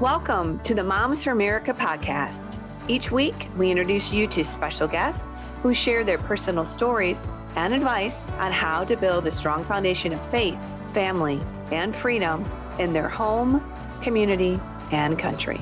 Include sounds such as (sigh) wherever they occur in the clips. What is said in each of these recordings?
Welcome to the Moms for America podcast. Each week, we introduce you to special guests who share their personal stories and advice on how to build a strong foundation of faith, family, and freedom in their home, community, and country.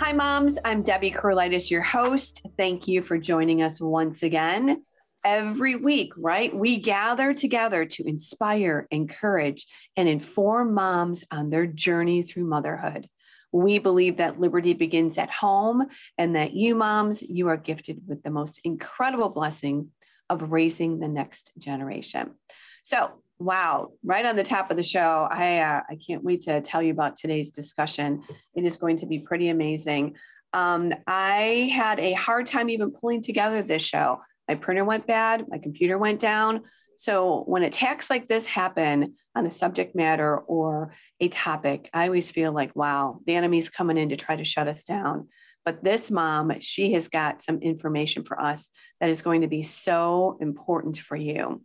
Hi, moms. I'm Debbie Curlitis, your host. Thank you for joining us once again every week, right? We gather together to inspire, encourage, and inform moms on their journey through motherhood. We believe that liberty begins at home and that you moms, you are gifted with the most incredible blessing of raising the next generation. So, wow, right on the top of the show, I, uh, I can't wait to tell you about today's discussion. It is going to be pretty amazing. Um, I had a hard time even pulling together this show my printer went bad, my computer went down. So when attacks like this happen on a subject matter or a topic, I always feel like, wow, the enemy's coming in to try to shut us down. But this mom, she has got some information for us that is going to be so important for you.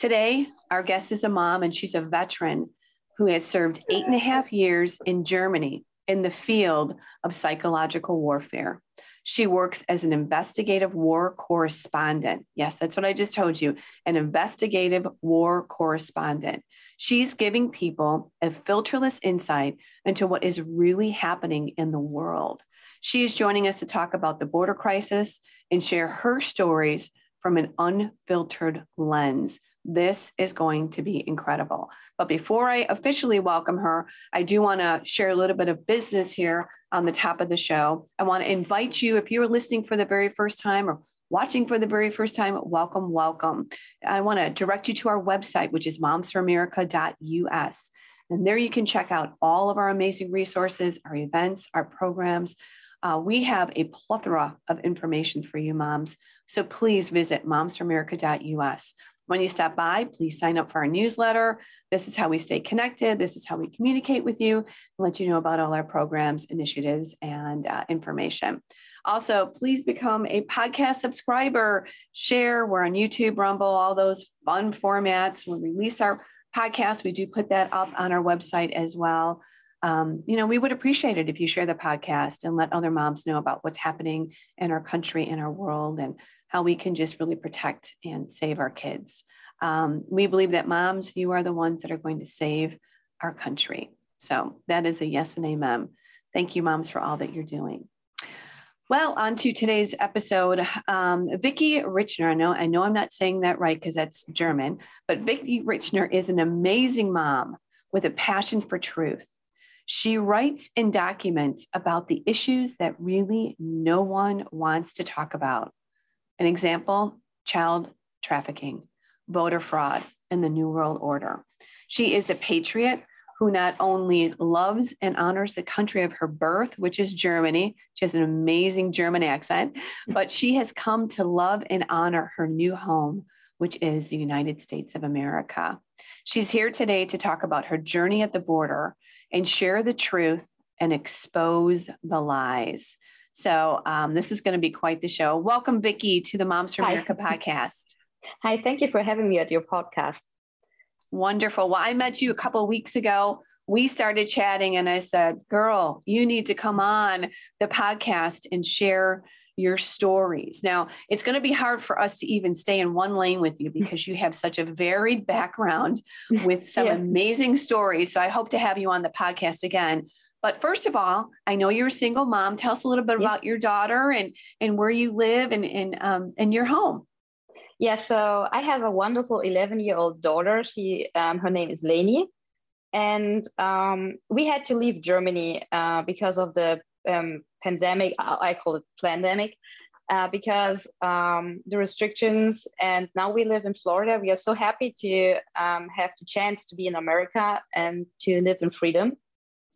Today, our guest is a mom, and she's a veteran who has served eight and a half years in Germany in the field of psychological warfare. She works as an investigative war correspondent. Yes, that's what I just told you an investigative war correspondent. She's giving people a filterless insight into what is really happening in the world. She is joining us to talk about the border crisis and share her stories from an unfiltered lens. This is going to be incredible. But before I officially welcome her, I do want to share a little bit of business here on the top of the show. I want to invite you, if you're listening for the very first time or watching for the very first time, welcome, welcome. I want to direct you to our website, which is momsforamerica.us. And there you can check out all of our amazing resources, our events, our programs. Uh, we have a plethora of information for you, moms. So please visit momsforamerica.us. When you stop by, please sign up for our newsletter. This is how we stay connected. This is how we communicate with you and let you know about all our programs, initiatives, and uh, information. Also, please become a podcast subscriber, share. We're on YouTube, Rumble, all those fun formats. When we release our podcast, we do put that up on our website as well. Um, you know, we would appreciate it if you share the podcast and let other moms know about what's happening in our country, in our world, and how we can just really protect and save our kids. Um, we believe that moms, you are the ones that are going to save our country. So that is a yes and amen. Thank you, moms, for all that you're doing. Well, on to today's episode. Um, Vicky Richner, I know, I know I'm not saying that right because that's German, but Vicky Richner is an amazing mom with a passion for truth. She writes and documents about the issues that really no one wants to talk about. An example child trafficking, voter fraud, and the New World Order. She is a patriot who not only loves and honors the country of her birth, which is Germany. She has an amazing German accent, but she has come to love and honor her new home, which is the United States of America. She's here today to talk about her journey at the border and share the truth and expose the lies. So um, this is going to be quite the show. Welcome, Vicki, to the Moms for America (laughs) podcast. Hi, thank you for having me at your podcast. Wonderful. Well, I met you a couple of weeks ago. We started chatting, and I said, Girl, you need to come on the podcast and share your stories. Now, it's going to be hard for us to even stay in one lane with you (laughs) because you have such a varied background with some yeah. amazing stories. So I hope to have you on the podcast again. But first of all, I know you're a single mom. Tell us a little bit yes. about your daughter and and where you live and and um and your home. Yeah, so I have a wonderful 11 year old daughter. She um, her name is Leni, and um, we had to leave Germany uh, because of the um, pandemic. I call it pandemic. Uh, because um, the restrictions, and now we live in Florida. We are so happy to um, have the chance to be in America and to live in freedom.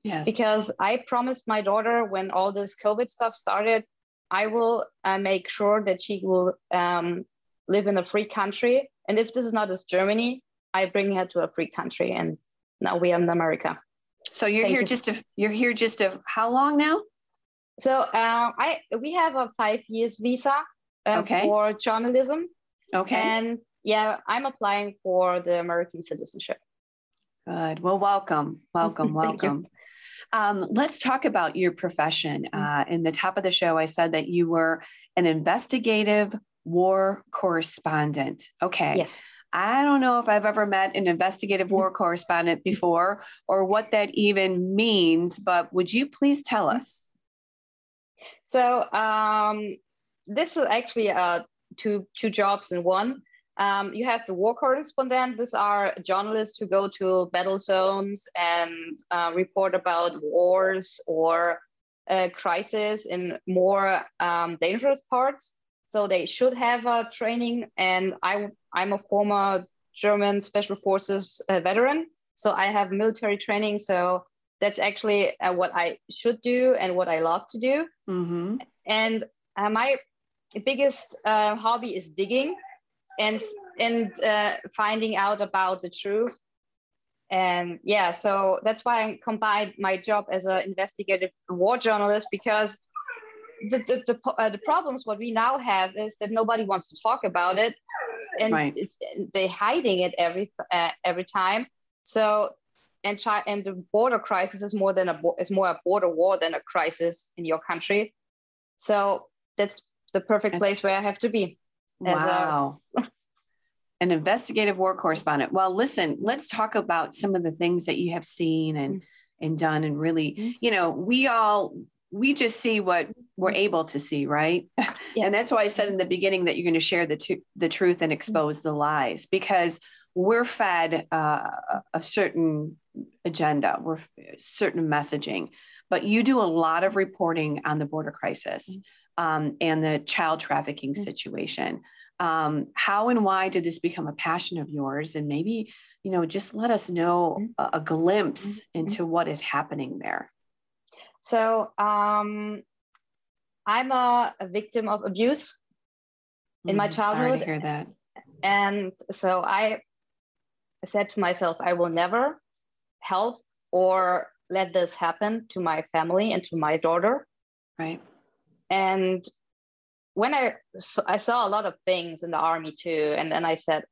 Yes. Because I promised my daughter when all this COVID stuff started, I will uh, make sure that she will um, live in a free country. And if this is not as Germany, I bring her to a free country. And now we are in America. So you're Thank here you. just a, you're here just a, how long now? So uh, I we have a five years visa um, okay. for journalism. Okay. And yeah, I'm applying for the American citizenship. Good. Well, welcome, welcome, (laughs) welcome. Um, let's talk about your profession. Mm-hmm. Uh, in the top of the show, I said that you were an investigative war correspondent. Okay. Yes. I don't know if I've ever met an investigative war correspondent before or what that even means, but would you please tell us? So, um, this is actually uh, two, two jobs in one. Um, you have the war correspondent. These are journalists who go to battle zones and uh, report about wars or uh, crisis in more um, dangerous parts. So they should have a training. And I, I'm a former German Special Forces uh, veteran. So I have military training. So that's actually uh, what I should do and what I love to do. Mm-hmm. And uh, my biggest uh, hobby is digging and and uh, finding out about the truth. And yeah, so that's why I combined my job as an investigative war journalist because the the, the, uh, the, problems what we now have is that nobody wants to talk about it and right. it's they're hiding it every uh, every time so and China, and the border crisis is more than a is more a border war than a crisis in your country so that's the perfect that's, place where i have to be wow a, an investigative war correspondent well listen let's talk about some of the things that you have seen and mm-hmm. and done and really mm-hmm. you know we all we just see what we're able to see, right? Yeah. (laughs) And that's why I said in the beginning that you're going to share the t- the truth and expose the lies because we're fed uh, a certain agenda, we're certain messaging, but you do a lot of reporting on the border crisis mm-hmm. Um, and the child trafficking mm-hmm. situation. Um, how and why did this become a passion of yours? And maybe you know, just let us know mm-hmm. a, a glimpse mm-hmm. into what is happening there. So um, I'm a, a, victim of abuse in my childhood. Mm, sorry to hear that. And so I said to myself, I will never help or let this happen to my family and to my daughter. Right. And when I I saw a lot of things in the army too, and then I said,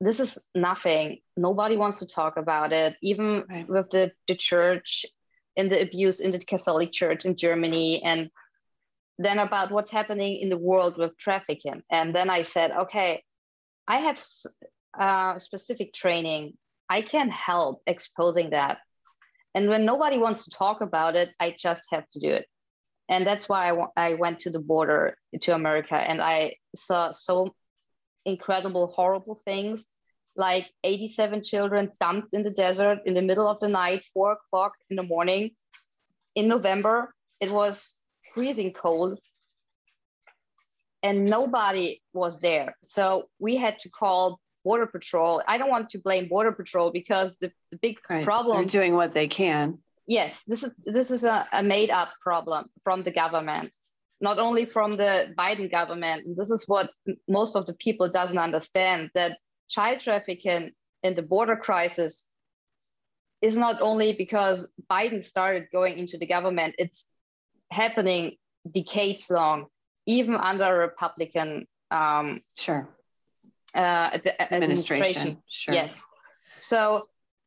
this is nothing. Nobody wants to talk about it. Even right. with the, the church, and the abuse in the Catholic Church in Germany, and then about what's happening in the world with trafficking. And then I said, okay, I have uh, specific training. I can help exposing that. And when nobody wants to talk about it, I just have to do it. And that's why I, I went to the border to America and I saw so incredible, horrible things like 87 children dumped in the desert in the middle of the night, four o'clock in the morning. In November, it was freezing cold and nobody was there. So we had to call Border Patrol. I don't want to blame Border Patrol because the, the big right. problem. They're doing what they can. Yes, this is this is a, a made up problem from the government, not only from the Biden government. And this is what most of the people doesn't understand that child trafficking and the border crisis is not only because Biden started going into the government, it's happening decades long, even under a Republican um, sure uh, administration. administration. Sure. Yes. So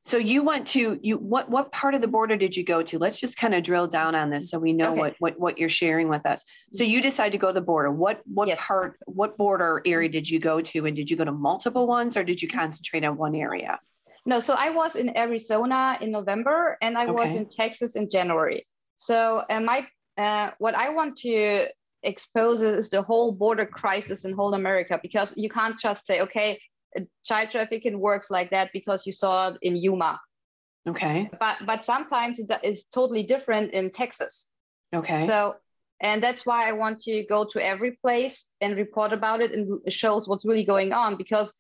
so you went to you what what part of the border did you go to? Let's just kind of drill down on this so we know okay. what what what you're sharing with us. So you decided to go to the border. What what yes. part what border area did you go to and did you go to multiple ones or did you concentrate on one area? No, so I was in Arizona in November and I okay. was in Texas in January. So uh, my uh, what I want to expose is the whole border crisis in whole America because you can't just say okay child trafficking works like that because you saw it in Yuma. Okay. But but sometimes it's totally different in Texas. Okay. So and that's why I want to go to every place and report about it and shows what's really going on because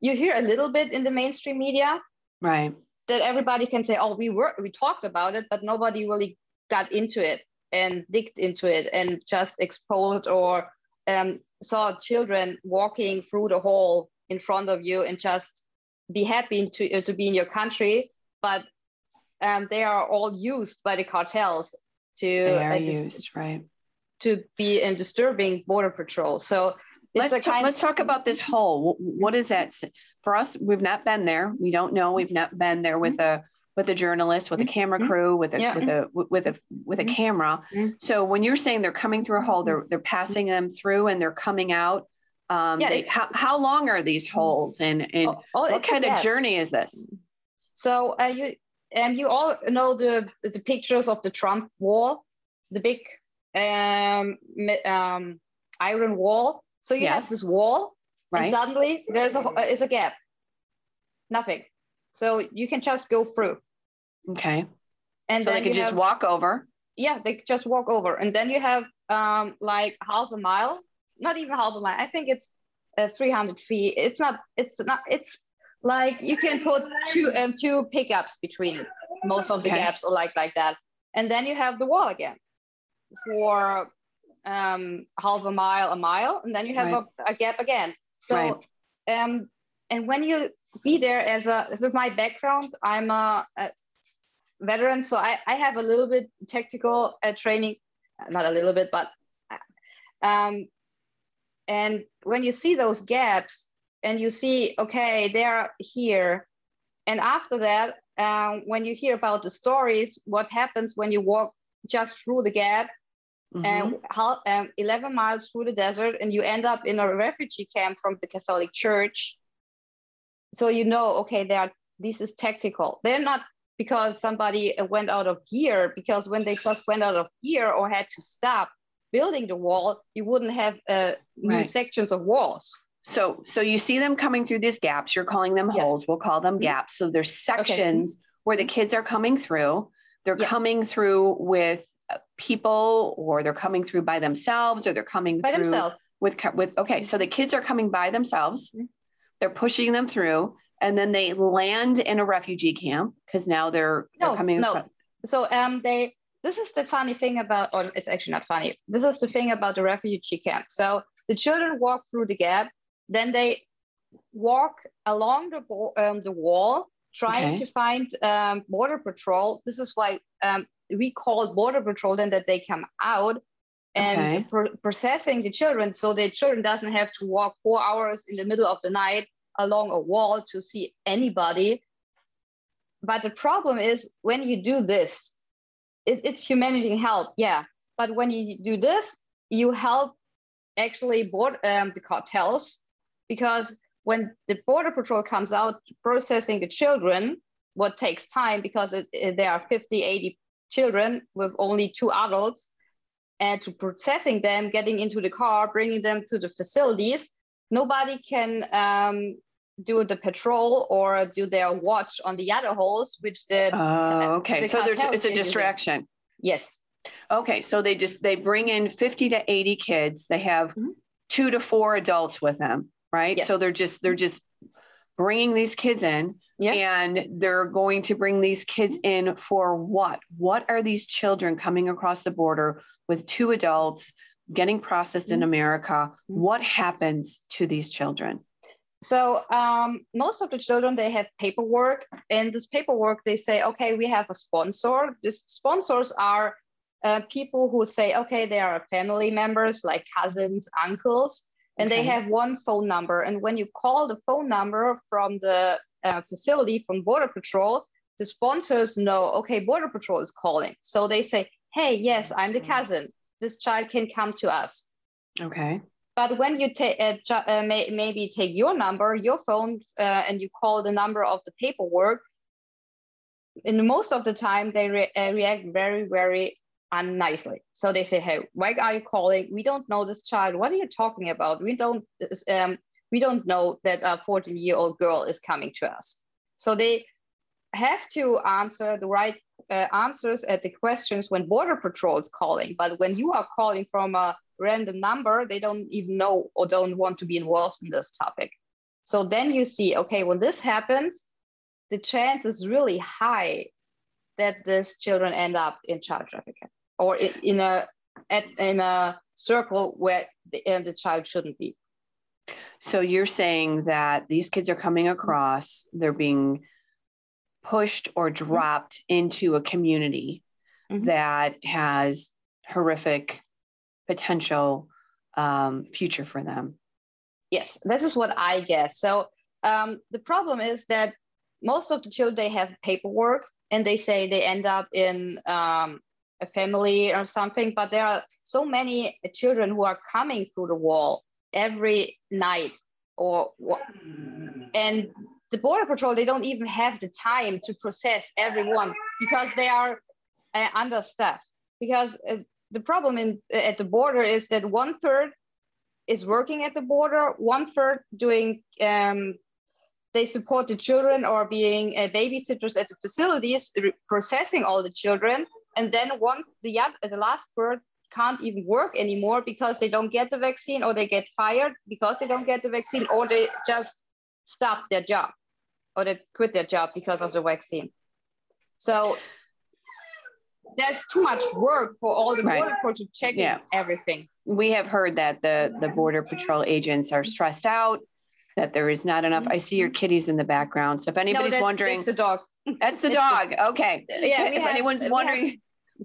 you hear a little bit in the mainstream media. Right. That everybody can say, oh, we were we talked about it, but nobody really got into it and digged into it and just exposed or um, saw children walking through the hole in front of you and just be happy to, uh, to be in your country but um, they are all used by the cartels to they are uh, used right to be in disturbing border patrol so let's, talk, let's talk about this hole what is that for us we've not been there we don't know we've not been there with a with a journalist, with a mm-hmm. camera crew, with a yeah. with a with a with a camera. Mm-hmm. So when you're saying they're coming through a hole, they're they're passing them through and they're coming out. Um, yeah, they, how, how long are these holes and and oh, oh, what kind of journey is this? So uh, you um, you all know the the pictures of the Trump wall, the big um, um, iron wall. So you yes. have this wall, right. and suddenly there's a is a gap. Nothing. So you can just go through. Okay. And so they can just have, walk over. Yeah, they just walk over, and then you have um like half a mile, not even half a mile. I think it's uh, 300 feet. It's not. It's not. It's like you can put two um, two pickups between most of the okay. gaps or like like that, and then you have the wall again for um half a mile, a mile, and then you have right. a, a, gap again. So right. um and when you be there as a with my background i'm a, a veteran so I, I have a little bit tactical uh, training not a little bit but um, and when you see those gaps and you see okay they're here. And after that um, when you hear about the stories what happens when you walk just through the gap mm-hmm. and um, 11 miles through the desert and you end up in a refugee camp from the catholic church. So you know okay they are this is tactical. They're not because somebody went out of gear because when they just went out of gear or had to stop building the wall you wouldn't have uh, new right. sections of walls so so you see them coming through these gaps you're calling them yes. holes we'll call them mm-hmm. gaps so there's sections okay. where the kids are coming through they're yeah. coming through with uh, people or they're coming through by themselves or they're coming by through themselves. with with okay so the kids are coming by themselves mm-hmm they're pushing them through and then they land in a refugee camp because now they're, no, they're coming no. so um they this is the funny thing about or it's actually not funny. This is the thing about the refugee camp. So the children walk through the gap then they walk along the, um, the wall trying okay. to find um, border patrol. This is why um, we call border patrol then that they come out and okay. pr- processing the children. So the children doesn't have to walk four hours in the middle of the night along a wall to see anybody. But the problem is when you do this it, it's humanity help yeah but when you do this you help actually board um, the cartels because when the border patrol comes out processing the children what takes time because it, it, there are 50 80 children with only two adults and to processing them, getting into the car, bringing them to the facilities. Nobody can um, do the patrol or do their watch on the other holes, which the uh, okay. The so there's it's a distraction. Yes. Okay, so they just they bring in fifty to eighty kids. They have mm-hmm. two to four adults with them, right? Yes. So they're just they're just bringing these kids in yeah. and they're going to bring these kids in for what what are these children coming across the border with two adults getting processed in mm-hmm. America, mm-hmm. what happens to these children? So um, most of the children they have paperwork, and this paperwork they say, okay, we have a sponsor. These sponsors are uh, people who say, okay, they are family members like cousins, uncles, and okay. they have one phone number. And when you call the phone number from the uh, facility from Border Patrol, the sponsors know, okay, Border Patrol is calling. So they say, hey, yes, I'm the cousin. This child can come to us. Okay. But when you take uh, uh, may- maybe take your number, your phone, uh, and you call the number of the paperwork, in most of the time they re- uh, react very, very unnicely. So they say, "Hey, why are you calling? We don't know this child. What are you talking about? We don't, um, we don't know that a 14-year-old girl is coming to us." So they have to answer the right uh, answers at the questions when border patrol is calling but when you are calling from a random number they don't even know or don't want to be involved in this topic so then you see okay when this happens the chance is really high that these children end up in child trafficking or in a at, in a circle where the, uh, the child shouldn't be so you're saying that these kids are coming across they're being pushed or dropped into a community mm-hmm. that has horrific potential um, future for them. Yes, this is what I guess. So um, the problem is that most of the children they have paperwork and they say they end up in um, a family or something. But there are so many children who are coming through the wall every night, or and the border patrol they don't even have the time to process everyone because they are uh, understaffed. Because uh, the problem in at the border is that one third is working at the border, one third doing um, they support the children or being uh, babysitters at the facilities, processing all the children, and then one the the last third can't even work anymore because they don't get the vaccine or they get fired because they don't get the vaccine or they just stop their job or they quit their job because of the vaccine. So there's too much work for all the border patrol to check yeah. everything. We have heard that the the border patrol agents are stressed out that there is not enough. I see your kitties in the background. So if anybody's no, that's, wondering, that's the dog. That's the (laughs) dog. Okay. Yeah. If have, anyone's wondering.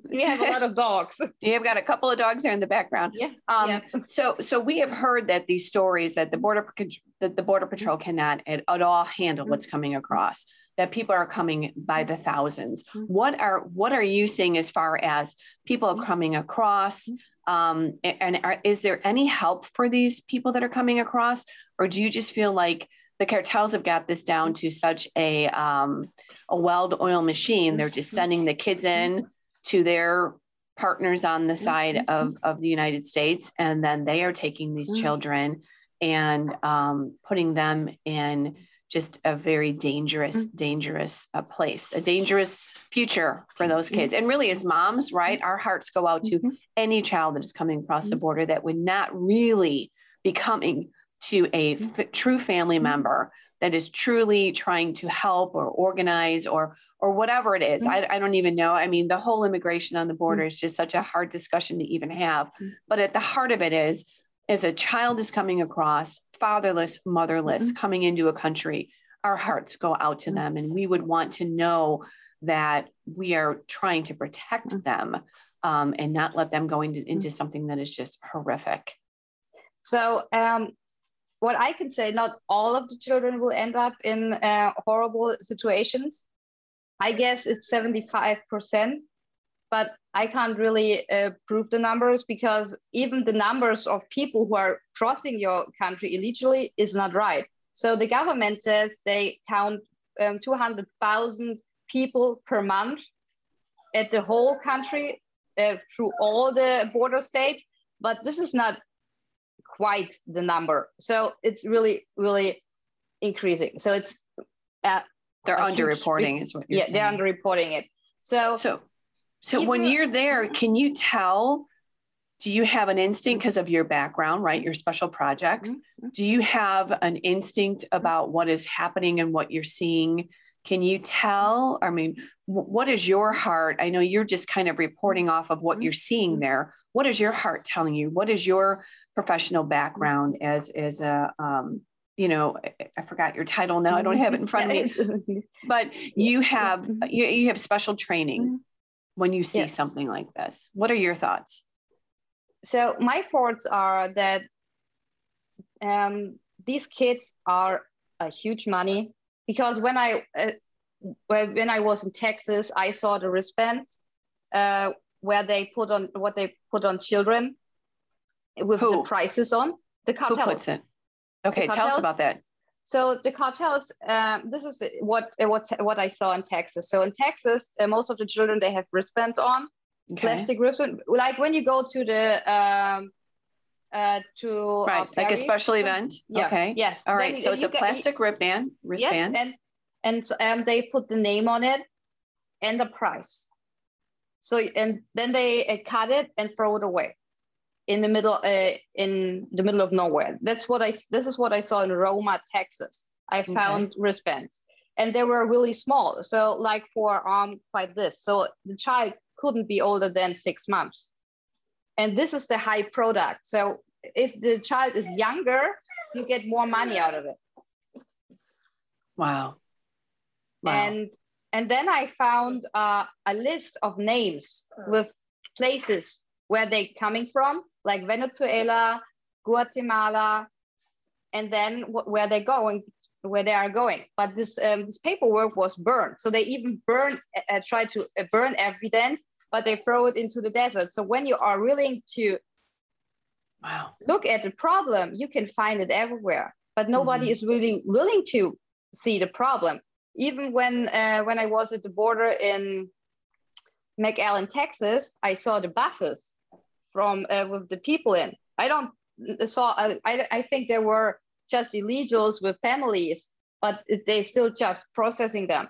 We have, we have a lot of dogs. (laughs) You've got a couple of dogs there in the background. Yeah. Um, yeah. So, so we have heard that these stories that the border that the border patrol cannot at, at all handle what's coming across. That people are coming by the 1000s mm-hmm. What are what are you seeing as far as people coming across? Um, and are, is there any help for these people that are coming across, or do you just feel like the cartels have got this down to such a um, a well-oiled machine? They're just sending the kids in to their partners on the side of, of the United States, and then they are taking these children and um, putting them in just a very dangerous, mm. dangerous uh, place, a dangerous future for those kids. And really, as moms, right, our hearts go out to mm-hmm. any child that is coming across the mm-hmm. border that would not really be coming to a mm-hmm. true family member that is truly trying to help or organize or or whatever it is. I, I don't even know. I mean, the whole immigration on the border is just such a hard discussion to even have. But at the heart of it is, as a child is coming across, fatherless, motherless, mm-hmm. coming into a country, our hearts go out to mm-hmm. them. And we would want to know that we are trying to protect mm-hmm. them um, and not let them go into, into something that is just horrific. So, um, what I can say, not all of the children will end up in uh, horrible situations. I guess it's 75%, but I can't really uh, prove the numbers because even the numbers of people who are crossing your country illegally is not right. So the government says they count um, 200,000 people per month at the whole country uh, through all the border states, but this is not quite the number. So it's really, really increasing. So it's uh, they're underreporting, is what you're yeah, saying. they're underreporting it. So so so when you're there, can you tell? Do you have an instinct because of your background, right? Your special projects. Mm-hmm. Do you have an instinct about what is happening and what you're seeing? Can you tell? I mean, what is your heart? I know you're just kind of reporting off of what you're seeing mm-hmm. there. What is your heart telling you? What is your professional background as as a um, you know I forgot your title now. I don't have it in front of (laughs) me. But you have mm-hmm. you, you have special training mm-hmm. When you see something like this. What are your thoughts? So my thoughts are that um, these kids are a huge money because when I uh, when I was in Texas, I saw the wristbands uh, where they put on what they put on children with Who? the prices on the cartels. Who puts it? Okay, tell us about that. So the cartels. Um, this is what what what I saw in Texas. So in Texas, uh, most of the children they have wristbands on, okay. plastic wristband. Like when you go to the um, uh, to right, like a special event. Yeah. Okay. Yes. All right. Then so it's a plastic wristband. Wristband. Yes, and and and they put the name on it and the price. So and then they uh, cut it and throw it away in the middle uh, in the middle of nowhere. That's what I this is what I saw in Roma, Texas. I found okay. wristbands and they were really small. So like for arm like this. So the child couldn't be older than six months and this is the high product. So if the child is younger, you get more money out of it. Wow. wow. And and then I found uh, a list of names with places where they're coming from, like Venezuela, Guatemala, and then where they're going where they are going. But this um, this paperwork was burned, so they even burn uh, uh try to uh, burn evidence, but they throw it into the desert. So when you are willing to wow. look at the problem, you can find it everywhere. But nobody mm-hmm. is really willing to see the problem. Even when uh, when I was at the border in McAllen, Texas, I saw the buses from uh, with the people in. I don't saw. I, I think there were just illegals with families, but they still just processing them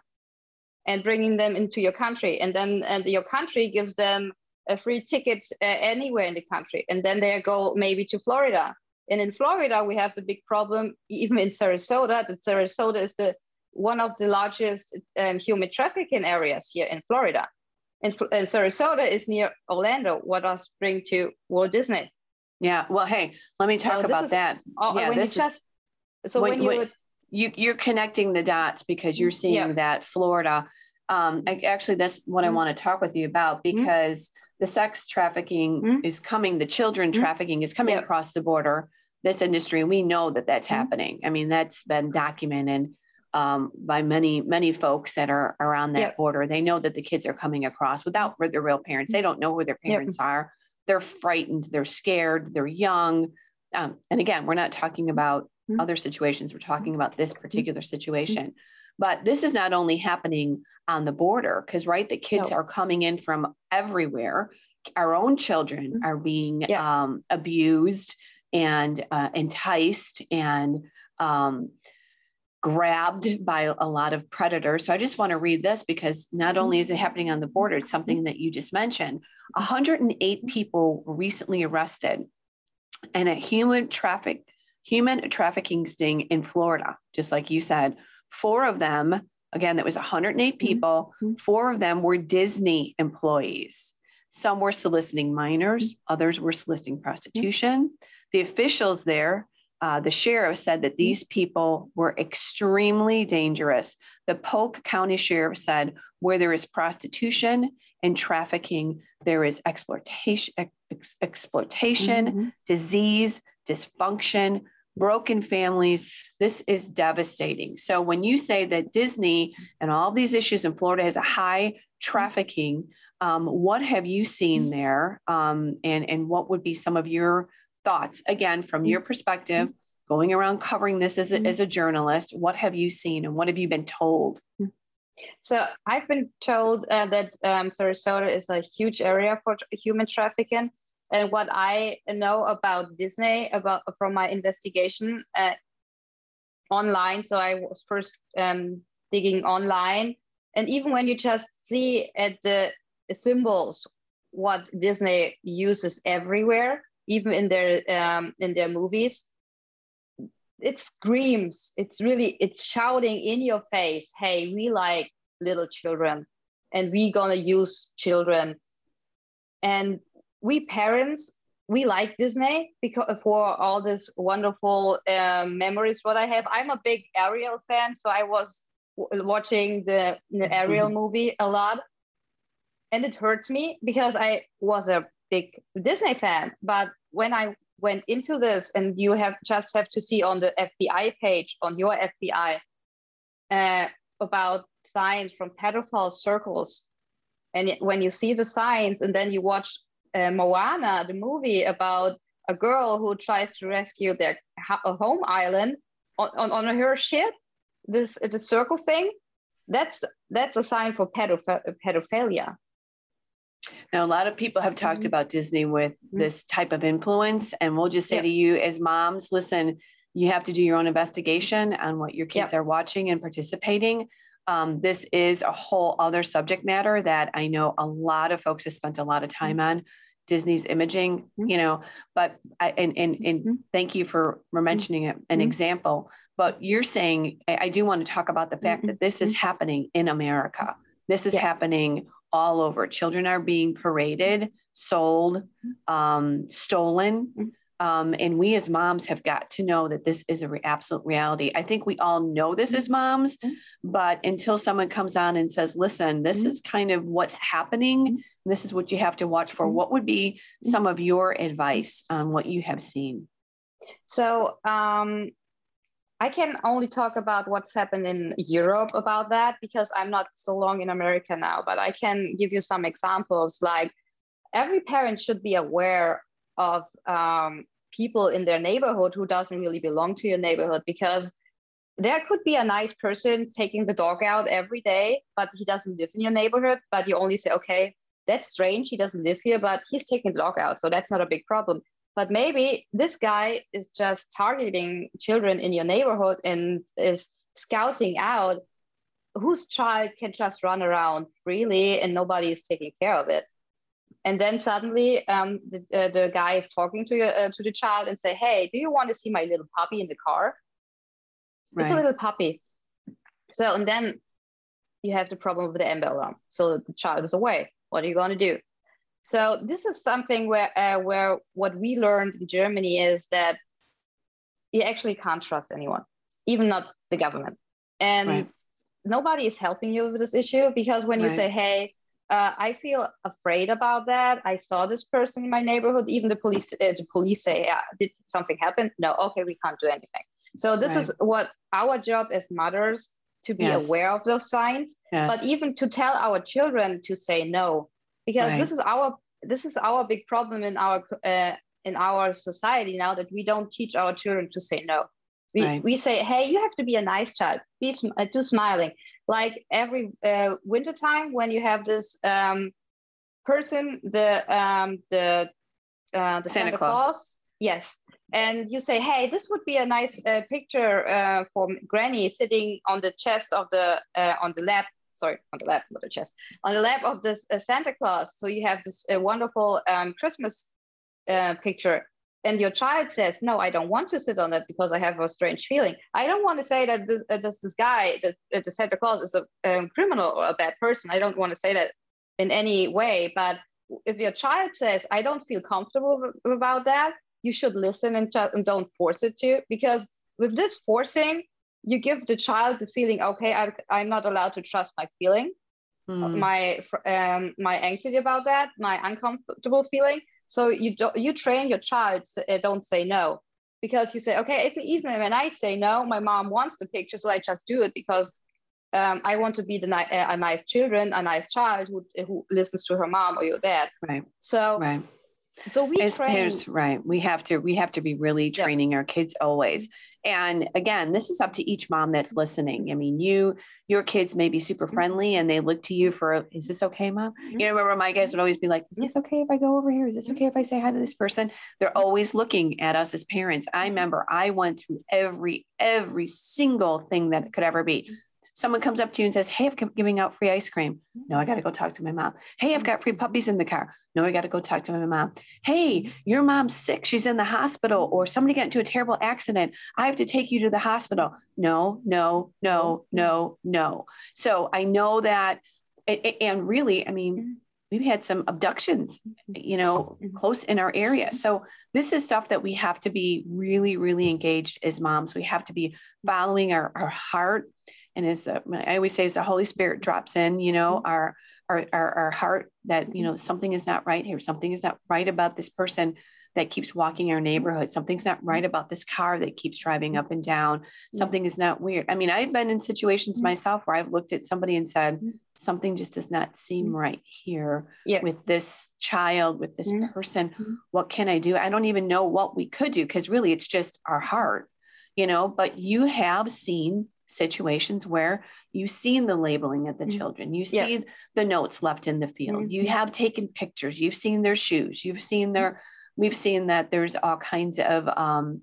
and bringing them into your country, and then and your country gives them a free tickets uh, anywhere in the country, and then they go maybe to Florida. And in Florida, we have the big problem, (laughs) even in Sarasota, that Sarasota is the one of the largest um, human trafficking areas here in Florida. And, and Sarasota is near Orlando. What else bring to Walt Disney? Yeah. Well, hey, let me talk about is, that. Oh, yeah, this just, is, so when, when you when, you you're connecting the dots because you're seeing yeah. that Florida. Um, I, actually, that's what mm-hmm. I want to talk with you about mm-hmm. because mm-hmm. the sex trafficking mm-hmm. is coming, the children mm-hmm. trafficking is coming across the border. This industry, we know that that's mm-hmm. happening. I mean, that's been documented um, by many many folks that are around that yep. border. They know that the kids are coming across without their real parents. They don't know who their parents yep. are. They're frightened. They're scared. They're young. Um, and again, we're not talking about mm-hmm. other situations. We're talking about this particular situation. But this is not only happening on the border, because right, the kids no. are coming in from everywhere. Our own children mm-hmm. are being yeah. um, abused and uh, enticed and um, grabbed by a lot of predators. So I just want to read this because not only is it happening on the border, it's something that you just mentioned. 108 people were recently arrested and a human traffic human trafficking sting in Florida, just like you said. Four of them, again, that was 108 mm-hmm. people, mm-hmm. four of them were Disney employees. Some were soliciting minors, mm-hmm. others were soliciting prostitution. The officials there, uh, the sheriff said that these people were extremely dangerous. The Polk County Sheriff said, where there is prostitution and trafficking, there is exploitation, ex- exploitation, mm-hmm. disease, dysfunction, broken families. This is devastating. So when you say that Disney and all these issues in Florida has a high trafficking, um, what have you seen there? Um, and, and what would be some of your thoughts, again, from your perspective, going around covering this as a, as a journalist? What have you seen and what have you been told? So I've been told uh, that um, Sarasota is a huge area for human trafficking and what I know about Disney about from my investigation uh, online. So I was first um, digging online, and even when you just see at the symbols what Disney uses everywhere, even in their um, in their movies, it screams. It's really it's shouting in your face. Hey, we like little children, and we gonna use children. And we parents we like Disney because for all this wonderful um, memories. What I have, I'm a big Ariel fan, so I was w- watching the, the Ariel mm-hmm. movie a lot, and it hurts me because I was a big Disney fan. But when I went into this, and you have just have to see on the FBI page on your FBI uh, about signs from pedophile circles, and when you see the signs, and then you watch uh, Moana, the movie about a girl who tries to rescue their home island on, on, on her ship, this the circle thing, that's that's a sign for pedoph- pedophilia. Now, a lot of people have talked mm-hmm. about Disney with mm-hmm. this type of influence, and we'll just say to you, as moms, listen, you have to do your own investigation on what your kids are watching and participating. Um, this is a whole other subject matter that I know a lot of folks have spent a lot of time mm-hmm. on. Disney's imaging, mm-hmm. you know, but I, and, and, and mm-hmm. thank you for, for mentioning it, an mm-hmm. example, but you're saying, I, do want to talk about the fact that this is mm-hmm. happening in America. This is yeah. happening all over. Children are being paraded, sold, mm-hmm. um, stolen. Um, and we as moms have got to know that this is a re- absolute reality. I think we all know this as moms, mm-hmm. but until someone comes on and says, listen, this mm-hmm. is kind of what's happening, mm-hmm. this is what you have to watch for, mm-hmm. what would be mm-hmm. some of your advice on what you have seen? So, um, I can only talk about what's happened in Europe about that because I'm not so long in America now, but I can give you some examples. Like every parent should be aware of um, people in their neighborhood who doesn't really belong to your neighborhood because there could be a nice person taking the dog out every day, but he doesn't live in your neighborhood. But you only say, okay, that's strange. He doesn't live here, but he's taking the dog out. So that's not a big problem. But maybe this guy is just targeting children in your neighborhood and is scouting out whose child can just run around freely and nobody is taking care of it. And then suddenly um, the, uh, the guy is talking to, uh, to the child and say, hey, do you want to see my little puppy in the car? Right. It's a little puppy. So, and then you have the problem with the Amber alarm. So the child is away. What are you going to do? So this is something where uh, where what we learned in Germany is that you actually can't trust anyone, even not the government, and right. nobody is helping you with this issue because when you right. say, "Hey," uh, I feel afraid about that. I saw this person in my neighborhood. Even the police, uh, the police say, yeah, "Did something happen?" No, okay, we can't do anything. So this right. is what our job as mothers to be yes. aware of those signs, yes. but even to tell our children to say no because right. this is our this is our big problem in our uh, in our society now that we don't teach our children to say no we, right. we say hey you have to be a nice child be uh, do smiling like every uh, winter time when you have this um, person the um, the uh, the santa, santa claus. claus. yes and you say hey this would be a nice uh, picture uh, for granny sitting on the chest of the uh, on the lap sorry, on the lap, not the chest, on the lap of this uh, Santa Claus. So you have this uh, wonderful um, Christmas uh, picture. And your child says, no, I don't want to sit on that because I have a strange feeling. I don't want to say that this, uh, this, this guy, that uh, the Santa Claus is a um, criminal or a bad person. I don't want to say that in any way. But if your child says, I don't feel comfortable about that, you should listen and, ch- and don't force it to. Because with this forcing, you give the child the feeling okay I, i'm not allowed to trust my feeling mm. my um, my anxiety about that my uncomfortable feeling. So you don't you train your child uh, don't say no. Because you say okay if, even when i say no my mom wants the picture so i just do it because um, i want to be the ni- a nice children a nice child who, who listens to her mom or your dad. Right. So right. so we as train, parents right we have to we have to be really training yeah. our kids always and again this is up to each mom that's listening. I mean you your kids may be super mm-hmm. friendly and they look to you for is this okay mom? Mm-hmm. you know remember my guys would always be like is this okay if i go over here? Is this mm-hmm. okay if i say hi to this person? They're always looking at us as parents. I remember i went through every every single thing that could ever be someone comes up to you and says, Hey, I'm giving out free ice cream. No, I got to go talk to my mom. Hey, I've got free puppies in the car. No, I got to go talk to my mom. Hey, your mom's sick. She's in the hospital, or somebody got into a terrible accident. I have to take you to the hospital. No, no, no, no, no. So I know that. And really, I mean, we've had some abductions, you know, close in our area. So this is stuff that we have to be really, really engaged as moms. We have to be following our, our heart and as the, I always say, as the Holy Spirit drops in, you know, mm-hmm. our, our, our, our heart that, you know, mm-hmm. something is not right here. Something is not right about this person that keeps walking our neighborhood. Something's not right mm-hmm. about this car that keeps driving up and down. Something is not weird. I mean, I've been in situations myself where I've looked at somebody and said, something just does not seem right here yeah. with this child, with this person. What can I do? I don't even know what we could do because really it's just our heart, you know, but you have seen situations where you've seen the labeling of the mm-hmm. children, you see yeah. the notes left in the field, mm-hmm. you have taken pictures, you've seen their shoes, you've seen their, we've seen that there's all kinds of, um,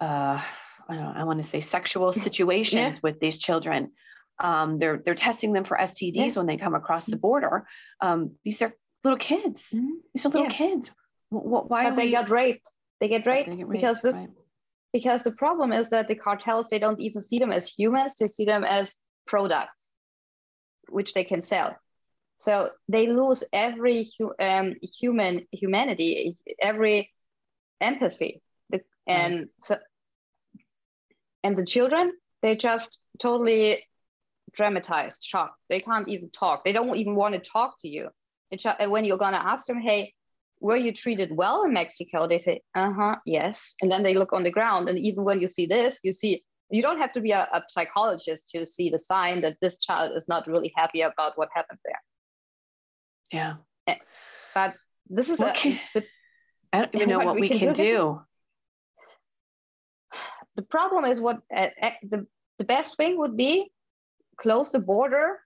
uh, I, don't, I want to say sexual (laughs) situations yeah. with these children. Um, they're they're testing them for STDs yeah. when they come across the mm-hmm. border. Um, these are little kids. Mm-hmm. These are little kids. Why but they we... got raped? They get raped, they get raped because this right because the problem is that the cartels they don't even see them as humans they see them as products which they can sell. So they lose every um, human humanity every empathy. The, and mm. so and the children they just totally dramatized shocked. They can't even talk. They don't even want to talk to you. When you're gonna ask them hey were you treated well in Mexico? They say, uh huh, yes. And then they look on the ground. And even when you see this, you see you don't have to be a, a, psychologist to see the sign that this child is not really happy about what happened there yeah eh, but this is a, the, i don't even (laughs) know what, what we, we, can, do, do. (sighs) the problem is what uh, the, the best thing would be close the border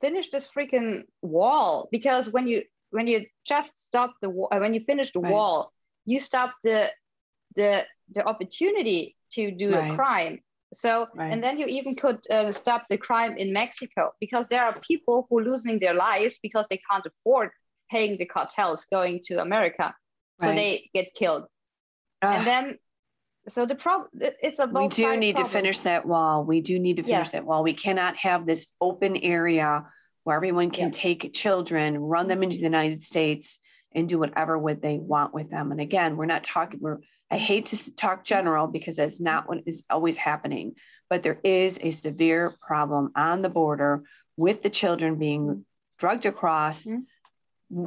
finish this freaking wall because when you when you just stop the wall when you finish the right. wall you stop the the the opportunity to do right. a crime so right. and then you even could uh, stop the crime in mexico because there are people who are losing their lives because they can't afford paying the cartels going to america so they get killed and then so the problem it's a we do need problem. to finish that wall we do need to finish yeah. that wall we cannot have this open area where everyone can yeah. take children run them into the united states and do whatever what they want with them. And again we're not talking we're i hate to talk general because that's not what is always happening but there is a severe problem on the border with the children being drugged across mm-hmm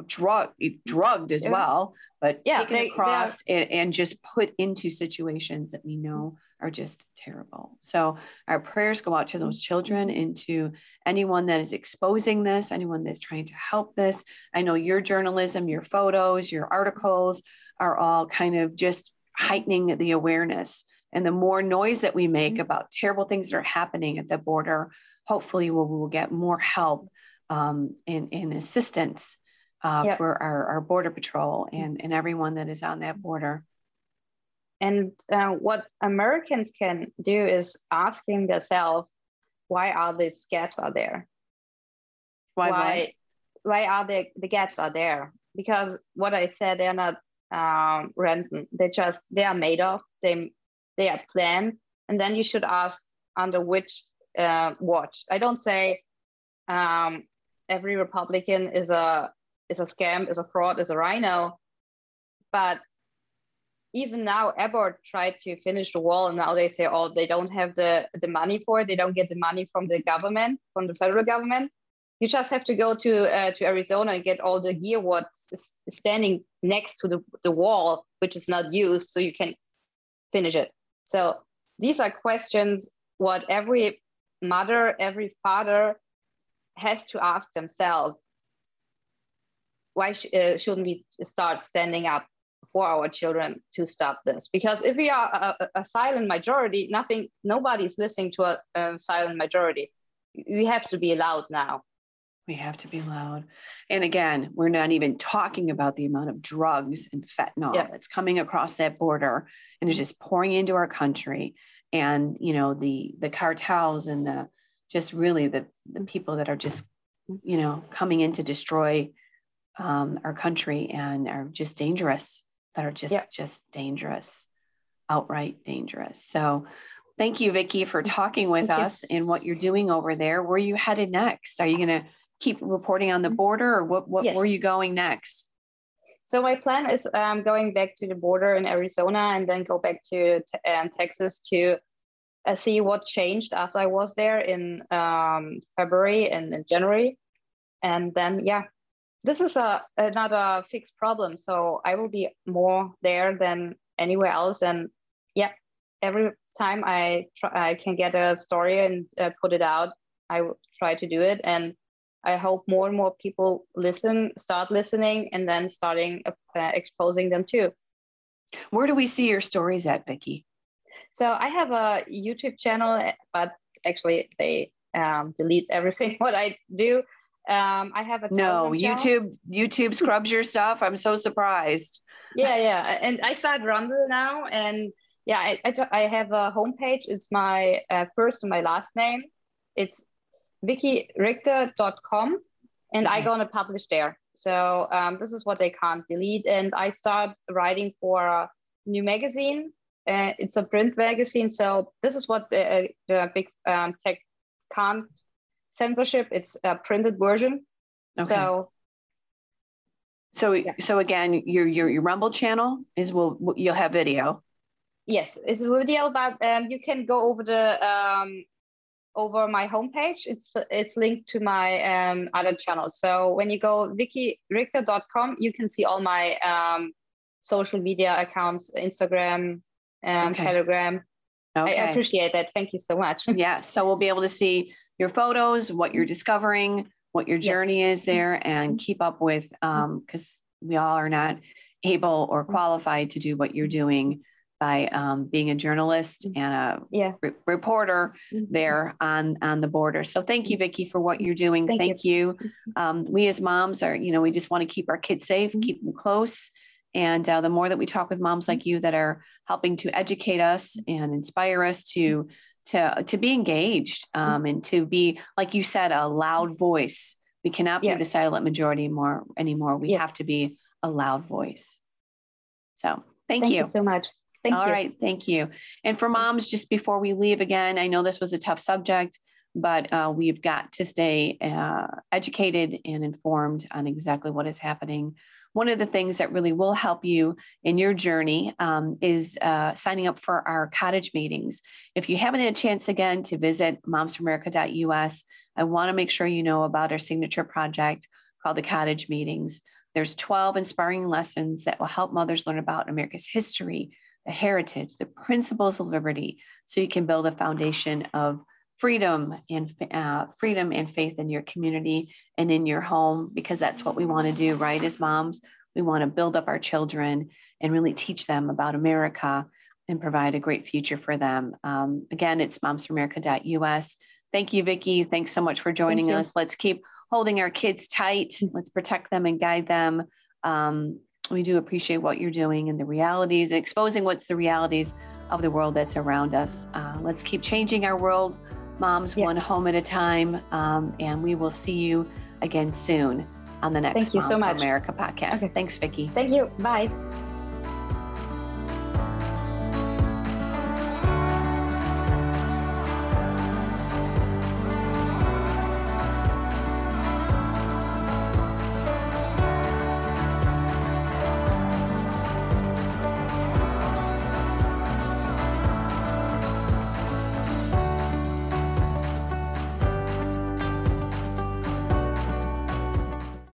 drug drugged as well, but yeah, taken they, across and, and just put into situations that we know are just terrible. So our prayers go out to those children and to anyone that is exposing this, anyone that's trying to help this. I know your journalism, your photos, your articles are all kind of just heightening the awareness. And the more noise that we make mm-hmm. about terrible things that are happening at the border, hopefully we'll, we'll get more help um, and, and assistance uh, yep. for our, our border patrol and, and everyone that is on that border. And uh, what Americans can do is asking themselves, why are these gaps are there? Why, why, why are the, the gaps are there? Because what I said, they're not um, random. They just, they are made of, they, they are planned. And then you should ask under which uh, watch. I don't say um, every Republican is a is a scam, is a fraud, is a RINO. But even now, Abbott tried to finish the wall, and now they say, oh, they don't have the, the money for it. They don't get the money from the government, from the federal government. You just have to go to uh, to Arizona and get all the gear what's standing next to the, the wall, which is not used, so you can finish it. So these are questions what every mother, every father has to ask themselves why sh- uh, shouldn't we start standing up for our children to stop this? Because if we are a, a silent majority, nothing, nobody's listening to a, a silent majority. We have to be loud now. We have to be loud. And again, we're not even talking about the amount of drugs and fentanyl yeah. that's coming across that border and is just pouring into our country. And you know, the the cartels and the just really the, the people that are just, you know, coming in to destroy um, our country and are just dangerous that are just yep. just dangerous outright dangerous so thank you vicky for talking with thank us you. and what you're doing over there where are you headed next are you going to keep reporting on the mm-hmm. border or what, what yes. where are you going next so my plan is um, going back to the border in arizona and then go back to t- um, texas to uh, see what changed after i was there in um, february and in january and then yeah this is a another fixed problem. So I will be more there than anywhere else. And yeah, every time I try, I can get a story and uh, put it out, I will try to do it. And I hope more and more people listen, start listening, and then starting uh, exposing them too. Where do we see your stories at, Vicky? So I have a YouTube channel, but actually they um, delete everything (laughs) what I do. Um, I have a no YouTube. YouTube (laughs) scrubs your stuff. I'm so surprised. Yeah, yeah, and I started Rumble now, and yeah, I, I, I have a homepage. It's my uh, first and my last name. It's vickyrichter.com, and. I gonna publish there. So um, this is what they can't delete, and I start writing for a new magazine. Uh, it's a print magazine, so this is what the, the big um, tech can't censorship. It's a printed version. Okay. So so yeah. so again, your, your your Rumble channel is will you'll have video. Yes, it's a video, but um, you can go over the um, over my homepage. It's it's linked to my um, other channels. So when you go vickyrichter.com, you can see all my um, social media accounts, Instagram, um, okay. Telegram. Okay. I appreciate that. Thank you so much. (laughs) yeah. So we'll be able to see your photos, what you're discovering, what your journey yes. is there, and keep up with because um, we all are not able or qualified to do what you're doing by um, being a journalist mm-hmm. and a yeah. re- reporter mm-hmm. there on on the border. So thank you, Vicky, for what you're doing. Thank, thank you. you. Mm-hmm. Um, we as moms are, you know, we just want to keep our kids safe, keep them close. And uh, the more that we talk with moms like you that are helping to educate us and inspire us to to to be engaged um, and to be, like you said, a loud voice. We cannot be yeah. the silent majority more anymore. We have to be a loud voice. So thank, thank you. you so much. Thank All you. right, thank you. And for moms, just before we leave again, I know this was a tough subject, but uh, we've got to stay uh, educated and informed on exactly what is happening. One of the things that really will help you in your journey um, is uh, signing up for our cottage meetings. If you haven't had a chance again to visit momsforamerica.us, I want to make sure you know about our signature project called the Cottage Meetings. There's 12 inspiring lessons that will help mothers learn about America's history, the heritage, the principles of liberty, so you can build a foundation of freedom and uh, freedom and faith in your community and in your home, because that's what we want to do, right? As moms, we want to build up our children and really teach them about America and provide a great future for them. Um, again, it's momsforamerica.us. Thank you, Vicky. Thanks so much for joining us. Let's keep holding our kids tight. Let's protect them and guide them. Um, we do appreciate what you're doing and the realities, exposing what's the realities of the world that's around us. Uh, let's keep changing our world, moms, yeah. one home at a time. Um, and we will see you again soon on the next Thank you Mom so much. America podcast. Okay. Thanks, Vicky. Thank you. Bye.